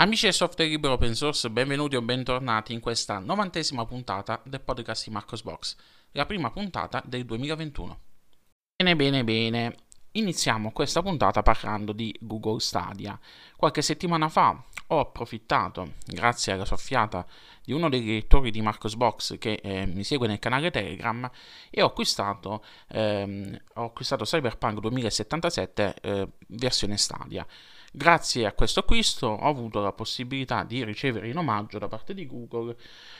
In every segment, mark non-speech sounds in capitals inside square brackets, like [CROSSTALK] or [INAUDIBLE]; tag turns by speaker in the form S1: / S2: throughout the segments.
S1: Amici del software libero open source, benvenuti o bentornati in questa novantesima puntata del podcast di Marcosbox, la prima puntata del 2021. Bene, bene, bene. Iniziamo questa puntata parlando di Google Stadia. Qualche settimana fa ho approfittato, grazie alla soffiata di uno dei lettori di Marcosbox che eh, mi segue nel canale Telegram, e ho acquistato, ehm, ho acquistato Cyberpunk 2077 eh, versione Stadia. Grazie a questo acquisto ho avuto la possibilità di ricevere in omaggio da parte di Google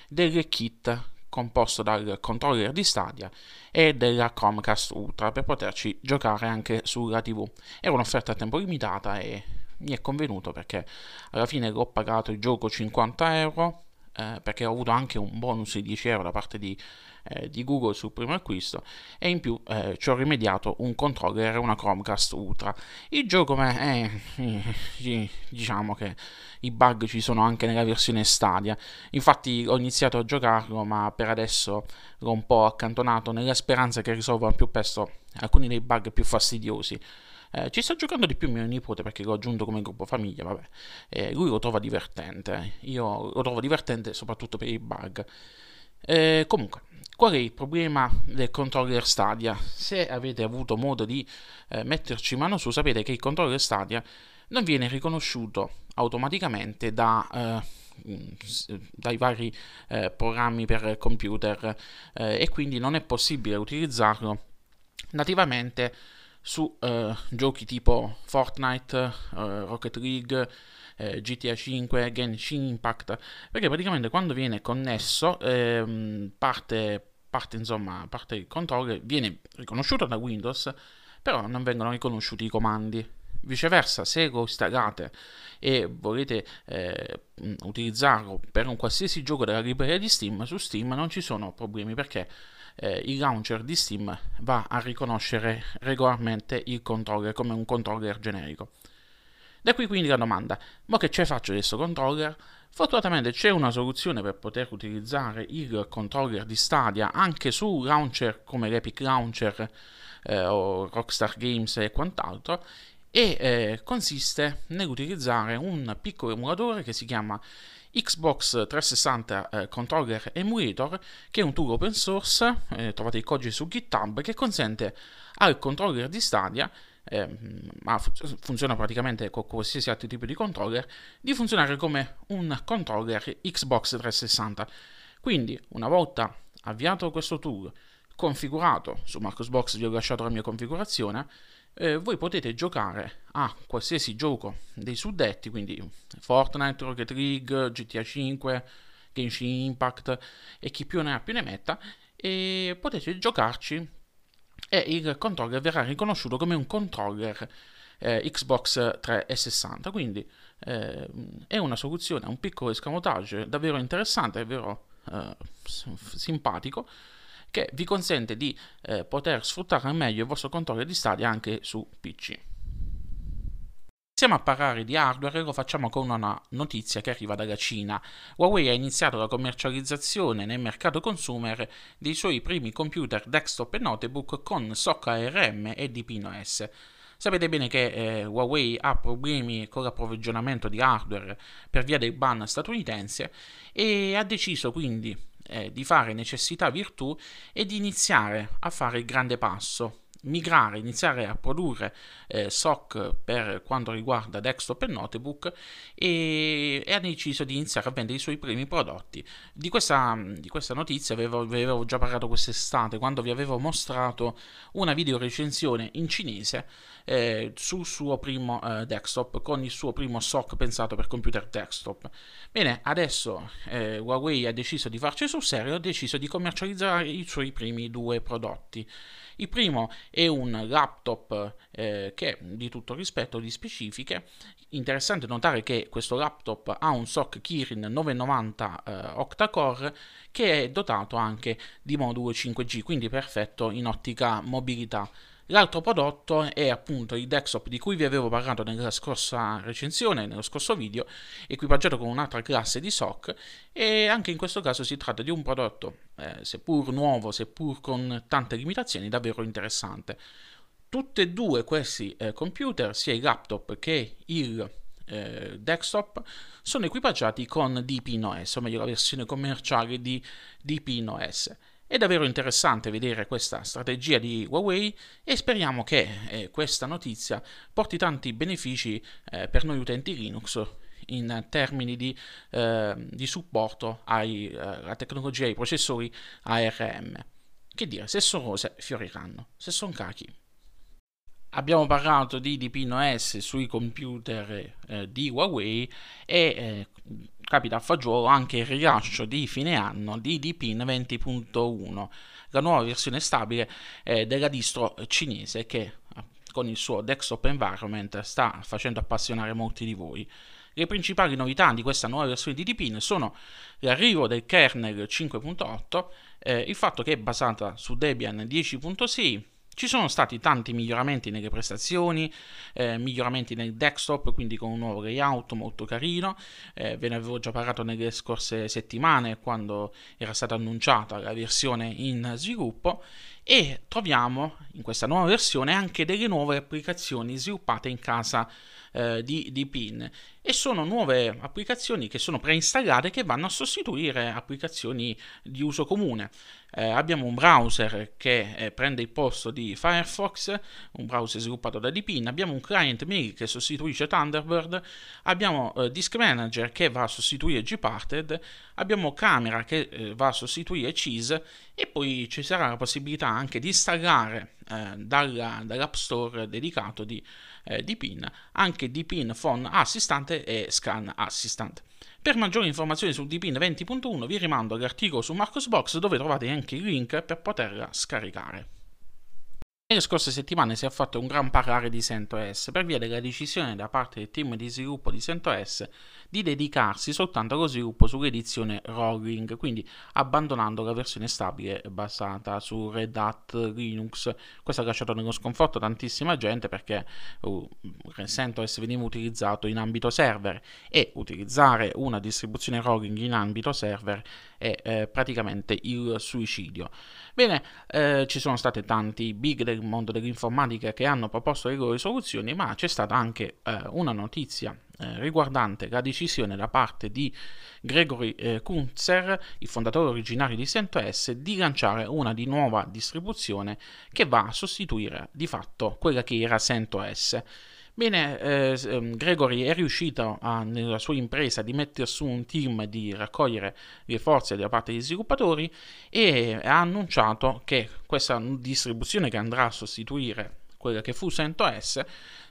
S1: del kit composto dal controller di Stadia e della Chromecast Ultra per poterci giocare anche sulla TV. Era un'offerta a tempo limitata e mi è convenuto perché alla fine l'ho pagato il gioco 50 euro eh, perché ho avuto anche un bonus di 10 euro da parte di, eh, di Google sul primo acquisto e in più eh, ci ho rimediato un controller e una Chromecast Ultra. Il gioco, beh, [LAUGHS] diciamo che i bug ci sono anche nella versione Stadia, infatti ho iniziato a giocarlo ma per adesso l'ho un po' accantonato nella speranza che risolvano più presto alcuni dei bug più fastidiosi. Eh, ci sta giocando di più mio nipote perché l'ho aggiunto come gruppo famiglia, vabbè. Eh, lui lo trova divertente. Io lo trovo divertente soprattutto per i bug. Eh, comunque, qual è il problema del controller Stadia? Se avete avuto modo di eh, metterci mano su, sapete che il controller Stadia non viene riconosciuto automaticamente da, eh, dai vari eh, programmi per computer eh, e quindi non è possibile utilizzarlo nativamente su eh, giochi tipo Fortnite, eh, Rocket League, eh, GTA 5, Genshin Impact, perché praticamente quando viene connesso ehm, parte, parte, insomma, parte il controller, viene riconosciuto da Windows, però non vengono riconosciuti i comandi. Viceversa, se lo installate e volete eh, utilizzarlo per un qualsiasi gioco della libreria di Steam, su Steam non ci sono problemi perché eh, il launcher di Steam va a riconoscere regolarmente il controller come un controller generico. Da qui quindi la domanda, ma che ce faccio adesso controller? Fortunatamente c'è una soluzione per poter utilizzare il controller di Stadia anche su launcher come l'Epic Launcher eh, o Rockstar Games e quant'altro e eh, consiste nell'utilizzare un piccolo emulatore che si chiama Xbox 360 eh, Controller Emulator, che è un tool open source, eh, trovate il codice su GitHub, che consente al controller di Stadia, eh, ma funziona praticamente con qualsiasi altro tipo di controller, di funzionare come un controller Xbox 360. Quindi, una volta avviato questo tool, configurato, su Marcosbox vi ho lasciato la mia configurazione, eh, voi potete giocare a qualsiasi gioco dei suddetti, quindi Fortnite, Rocket League, GTA 5, Genshin Impact e chi più ne ha più ne metta, e potete giocarci e il controller verrà riconosciuto come un controller eh, Xbox 360, quindi eh, è una soluzione, un piccolo escamotage davvero interessante, davvero eh, simpatico che vi consente di eh, poter sfruttare al meglio il vostro controller di Stadia anche su PC. Iniziamo a parlare di hardware e lo facciamo con una notizia che arriva dalla Cina. Huawei ha iniziato la commercializzazione nel mercato consumer dei suoi primi computer desktop e notebook con SOC ARM e DPIN-OS. Sapete bene che eh, Huawei ha problemi con l'approvvigionamento di hardware per via del ban statunitense e ha deciso quindi eh, di fare necessità virtù e di iniziare a fare il grande passo migrare, iniziare a produrre eh, SOC per quanto riguarda desktop e notebook e, e, ha deciso di iniziare a vendere i suoi primi prodotti. Di questa, di questa notizia avevo, vi avevo, già parlato quest'estate quando vi avevo mostrato una video recensione in cinese eh, sul suo primo eh, desktop con il suo primo SOC pensato per computer desktop. Bene, adesso eh, Huawei ha deciso di farci sul serio, ha deciso di commercializzare i suoi primi due prodotti. Il primo è un laptop eh, che di tutto rispetto di specifiche. Interessante notare che questo laptop ha un SOC Kirin 990 eh, octa-core che è dotato anche di modulo 5G, quindi perfetto in ottica mobilità. L'altro prodotto è appunto il desktop di cui vi avevo parlato nella scorsa recensione, nello scorso video, equipaggiato con un'altra classe di SOC e anche in questo caso si tratta di un prodotto, eh, seppur nuovo, seppur con tante limitazioni, davvero interessante. Tutti e due questi eh, computer, sia il laptop che il eh, desktop sono equipaggiati con DeepInOS, o meglio la versione commerciale di DeepInOS. È davvero interessante vedere questa strategia di Huawei e speriamo che eh, questa notizia porti tanti benefici eh, per noi utenti Linux in termini di, eh, di supporto ai, alla tecnologia, ai processori ARM. Che dire, se sono rose fioriranno, se sono cachi Abbiamo parlato di DPNOS sui computer eh, di Huawei e eh, capita a fagiolo anche il rilascio di fine anno di DPN 20.1, la nuova versione stabile eh, della distro cinese che eh, con il suo desktop environment sta facendo appassionare molti di voi. Le principali novità di questa nuova versione di DPN sono l'arrivo del kernel 5.8, eh, il fatto che è basata su Debian 10.6, ci sono stati tanti miglioramenti nelle prestazioni, eh, miglioramenti nel desktop, quindi con un nuovo layout molto carino. Eh, ve ne avevo già parlato nelle scorse settimane quando era stata annunciata la versione in sviluppo e troviamo in questa nuova versione anche delle nuove applicazioni sviluppate in casa eh, di, di PIN. E sono nuove applicazioni che sono preinstallate che vanno a sostituire applicazioni di uso comune. Eh, abbiamo un browser che eh, prende il posto di Firefox, un browser sviluppato da DPIN, abbiamo un client mail che sostituisce Thunderbird, abbiamo eh, Disk Manager che va a sostituire Gparted, abbiamo Camera che eh, va a sostituire Cheese. E poi ci sarà la possibilità anche di installare eh, dalla, dall'App Store dedicato di, eh, di PIN anche DPIN Phone Assistant e Scan Assistant. Per maggiori informazioni su DPIN 20.1 vi rimando all'articolo su Marcosbox dove trovate anche il link per poterla scaricare. Nelle scorse settimane si è fatto un gran parlare di CentOS per via della decisione da parte del team di sviluppo di CentOS di dedicarsi soltanto allo sviluppo sull'edizione rolling, quindi abbandonando la versione stabile basata su Red Hat Linux. Questo ha lasciato nello sconforto tantissima gente perché uh, CentOS veniva utilizzato in ambito server e utilizzare una distribuzione rolling in ambito server è eh, praticamente il suicidio. Bene, eh, ci sono stati tanti big del mondo dell'informatica che hanno proposto le loro soluzioni, ma c'è stata anche eh, una notizia eh, riguardante la decisione da parte di Gregory eh, Kuntzer, il fondatore originario di CentOS, di lanciare una di nuova distribuzione che va a sostituire di fatto quella che era CentOS. Bene, eh, ehm, Gregory è riuscito a, nella sua impresa di mettere su un team di raccogliere le forze da parte degli sviluppatori e ha annunciato che questa distribuzione che andrà a sostituire quella che fu CentOS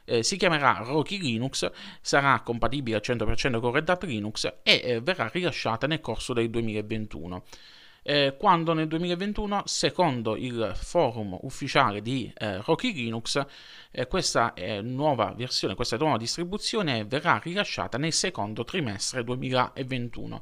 S1: eh, si chiamerà Rocky Linux, sarà compatibile al 100% con Red Hat Linux e eh, verrà rilasciata nel corso del 2021 eh, quando nel 2021, secondo il forum ufficiale di eh, Rocky Linux, eh, questa eh, nuova versione, questa nuova distribuzione verrà rilasciata nel secondo trimestre 2021.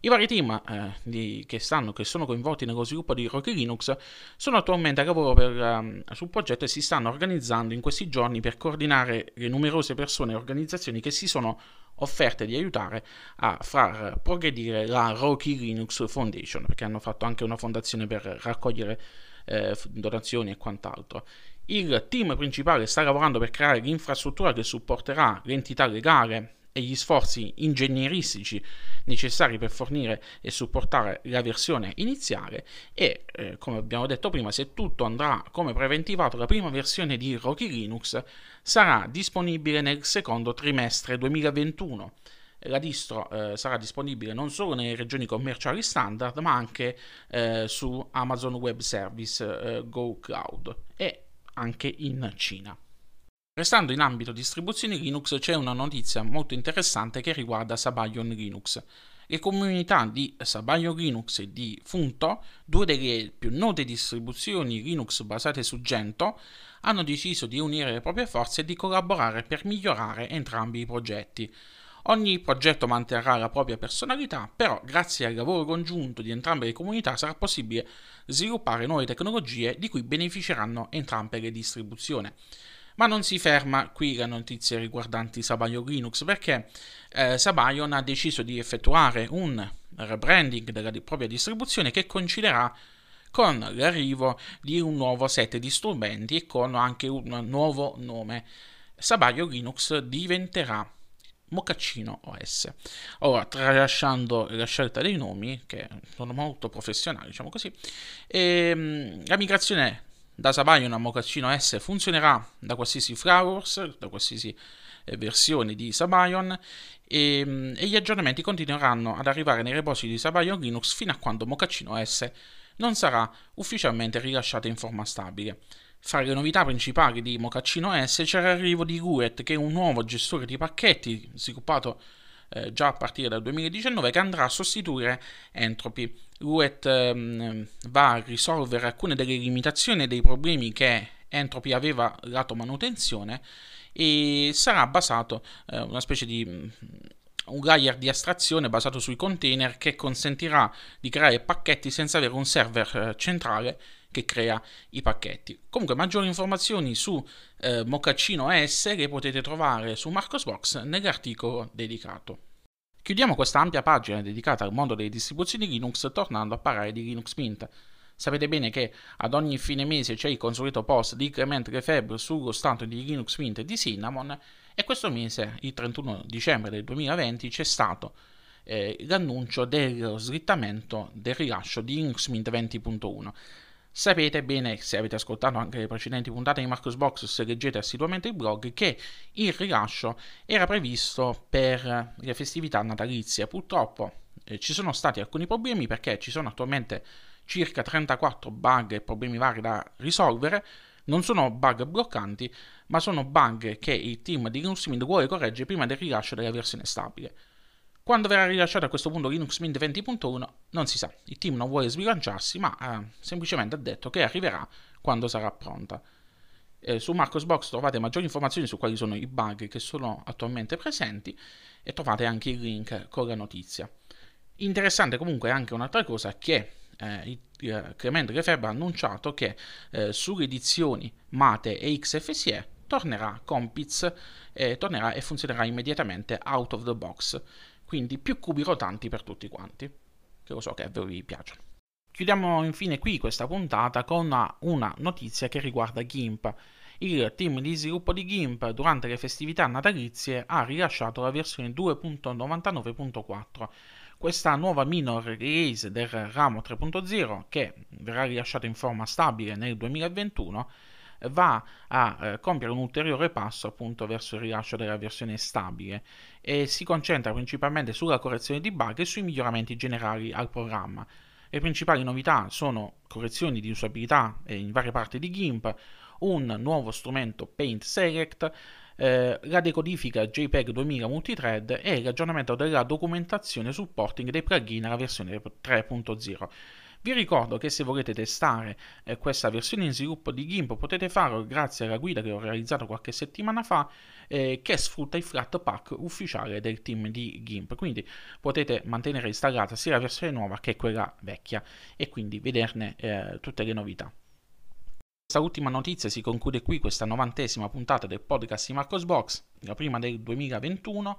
S1: I vari team eh, di, che, stanno, che, sono coinvolti nello sviluppo di Rocky Linux sono attualmente a lavoro per, um, sul progetto e si stanno organizzando in questi giorni per coordinare le numerose persone e organizzazioni che si sono offerte di aiutare a far progredire la Rocky Linux Foundation, perché hanno fatto anche una fondazione per raccogliere eh, donazioni e quant'altro. Il team principale sta lavorando per creare l'infrastruttura che supporterà l'entità legale e gli sforzi ingegneristici necessari per fornire e supportare la versione iniziale e eh, come abbiamo detto prima se tutto andrà come preventivato la prima versione di Rocky Linux sarà disponibile nel secondo trimestre 2021 la distro eh, sarà disponibile non solo nelle regioni commerciali standard ma anche eh, su Amazon Web Service eh, Go Cloud e anche in Cina. Restando in ambito distribuzioni Linux c'è una notizia molto interessante che riguarda Sabayon Linux. Le comunità di Sabayon Linux e di Funto, due delle più note distribuzioni Linux basate su Gento, hanno deciso di unire le proprie forze e di collaborare per migliorare entrambi i progetti. Ogni progetto manterrà la propria personalità, però grazie al lavoro congiunto di entrambe le comunità sarà possibile sviluppare nuove tecnologie di cui beneficeranno entrambe le distribuzioni. Ma non si ferma qui la notizia riguardanti Sabayon Linux perché eh, Sabayon ha deciso di effettuare un rebranding della propria distribuzione che coinciderà con l'arrivo di un nuovo set di strumenti e con anche un nuovo nome. Sabayon Linux diventerà Mocaccino OS. Ora, tralasciando la scelta dei nomi, che sono molto professionali, diciamo così, ehm, la migrazione da Sabayon a Mocaccino S funzionerà da qualsiasi Flowers, da qualsiasi eh, versione di Sabayon e, ehm, e, gli aggiornamenti continueranno ad arrivare nei repository di Sabayon Linux fino a quando Mocaccino S non sarà ufficialmente rilasciato in forma stabile. Fra le novità principali di Mocaccino S c'è l'arrivo di Ruet, che è un nuovo gestore di pacchetti sviluppato eh, già a partire dal 2019 che andrà a sostituire Entropy. Ruet ehm, va a risolvere alcune delle limitazioni e dei problemi che Entropy aveva lato manutenzione e sarà basato eh, una specie di mm, un layer di astrazione basato sui container che consentirà di creare pacchetti senza avere un server eh, centrale che crea i pacchetti. Comunque maggiori informazioni su eh, Mocaccino S le potete trovare su Marcosbox nell'articolo dedicato. Chiudiamo questa ampia pagina dedicata al mondo delle distribuzioni Linux tornando a parlare di Linux Mint. Sapete bene che ad ogni fine mese c'è il consueto post di Clement Lefebvre sullo stato di Linux Mint di Cinnamon e questo mese, il 31 dicembre del 2020, c'è stato eh, l'annuncio dello slittamento del rilascio di Linux Mint 20.1. Sapete bene, se avete ascoltato anche le precedenti puntate di Marcos Box, se leggete assiduamente il blog, che il rilascio era previsto per le festività natalizie. Purtroppo eh, ci sono stati alcuni problemi perché ci sono attualmente circa 34 bug e problemi vari da risolvere. Non sono bug bloccanti, ma sono bug che il team di Linux vuole correggere prima del rilascio della versione stabile. Quando verrà rilasciato a questo punto Linux Mint 20.1 non si sa, il team non vuole sbilanciarsi ma eh, semplicemente ha detto che arriverà quando sarà pronta. Eh, su Marcosbox trovate maggiori informazioni su quali sono i bug che sono attualmente presenti e trovate anche il link con la notizia. Interessante comunque anche un'altra cosa che eh, eh Clement Lefebvre ha annunciato che eh, sulle edizioni Mate e XFCE tornerà Compiz, eh, tornerà e funzionerà immediatamente out of the box quindi più cubi rotanti per tutti quanti, che lo so che a voi vi piacciono. Chiudiamo infine qui questa puntata con una, notizia che riguarda GIMP. Il team di sviluppo di GIMP durante le festività natalizie ha rilasciato la versione 2.99.4 questa nuova minor release del ramo 3.0 che verrà rilasciata in forma stabile nel 2021 va a eh, compiere un ulteriore passo appunto verso il rilascio della versione stabile e si concentra principalmente sulla correzione di bug e sui miglioramenti generali al programma. Le principali novità sono correzioni di usabilità in varie parti di GIMP, un nuovo strumento Paint Select, eh, la decodifica JPEG 2000 multithread e l'aggiornamento della documentazione supporting dei plugin alla versione 3.0. Vi ricordo che se volete testare eh, questa versione in sviluppo di GIMP potete farlo grazie alla guida che ho realizzato qualche settimana fa eh, che sfrutta il Flatpak ufficiale del team di GIMP. Quindi potete mantenere installata sia la versione nuova che quella vecchia e quindi vederne eh, tutte le novità. Questa ultima notizia si conclude qui questa novantesima puntata del podcast di Marcos Box, la prima del 2021.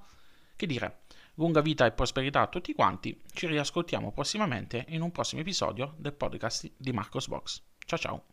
S1: Che dire, Lunga vita e prosperità a tutti quanti. Ci riascoltiamo prossimamente in un prossimo episodio del podcast di Marcos Box. Ciao ciao.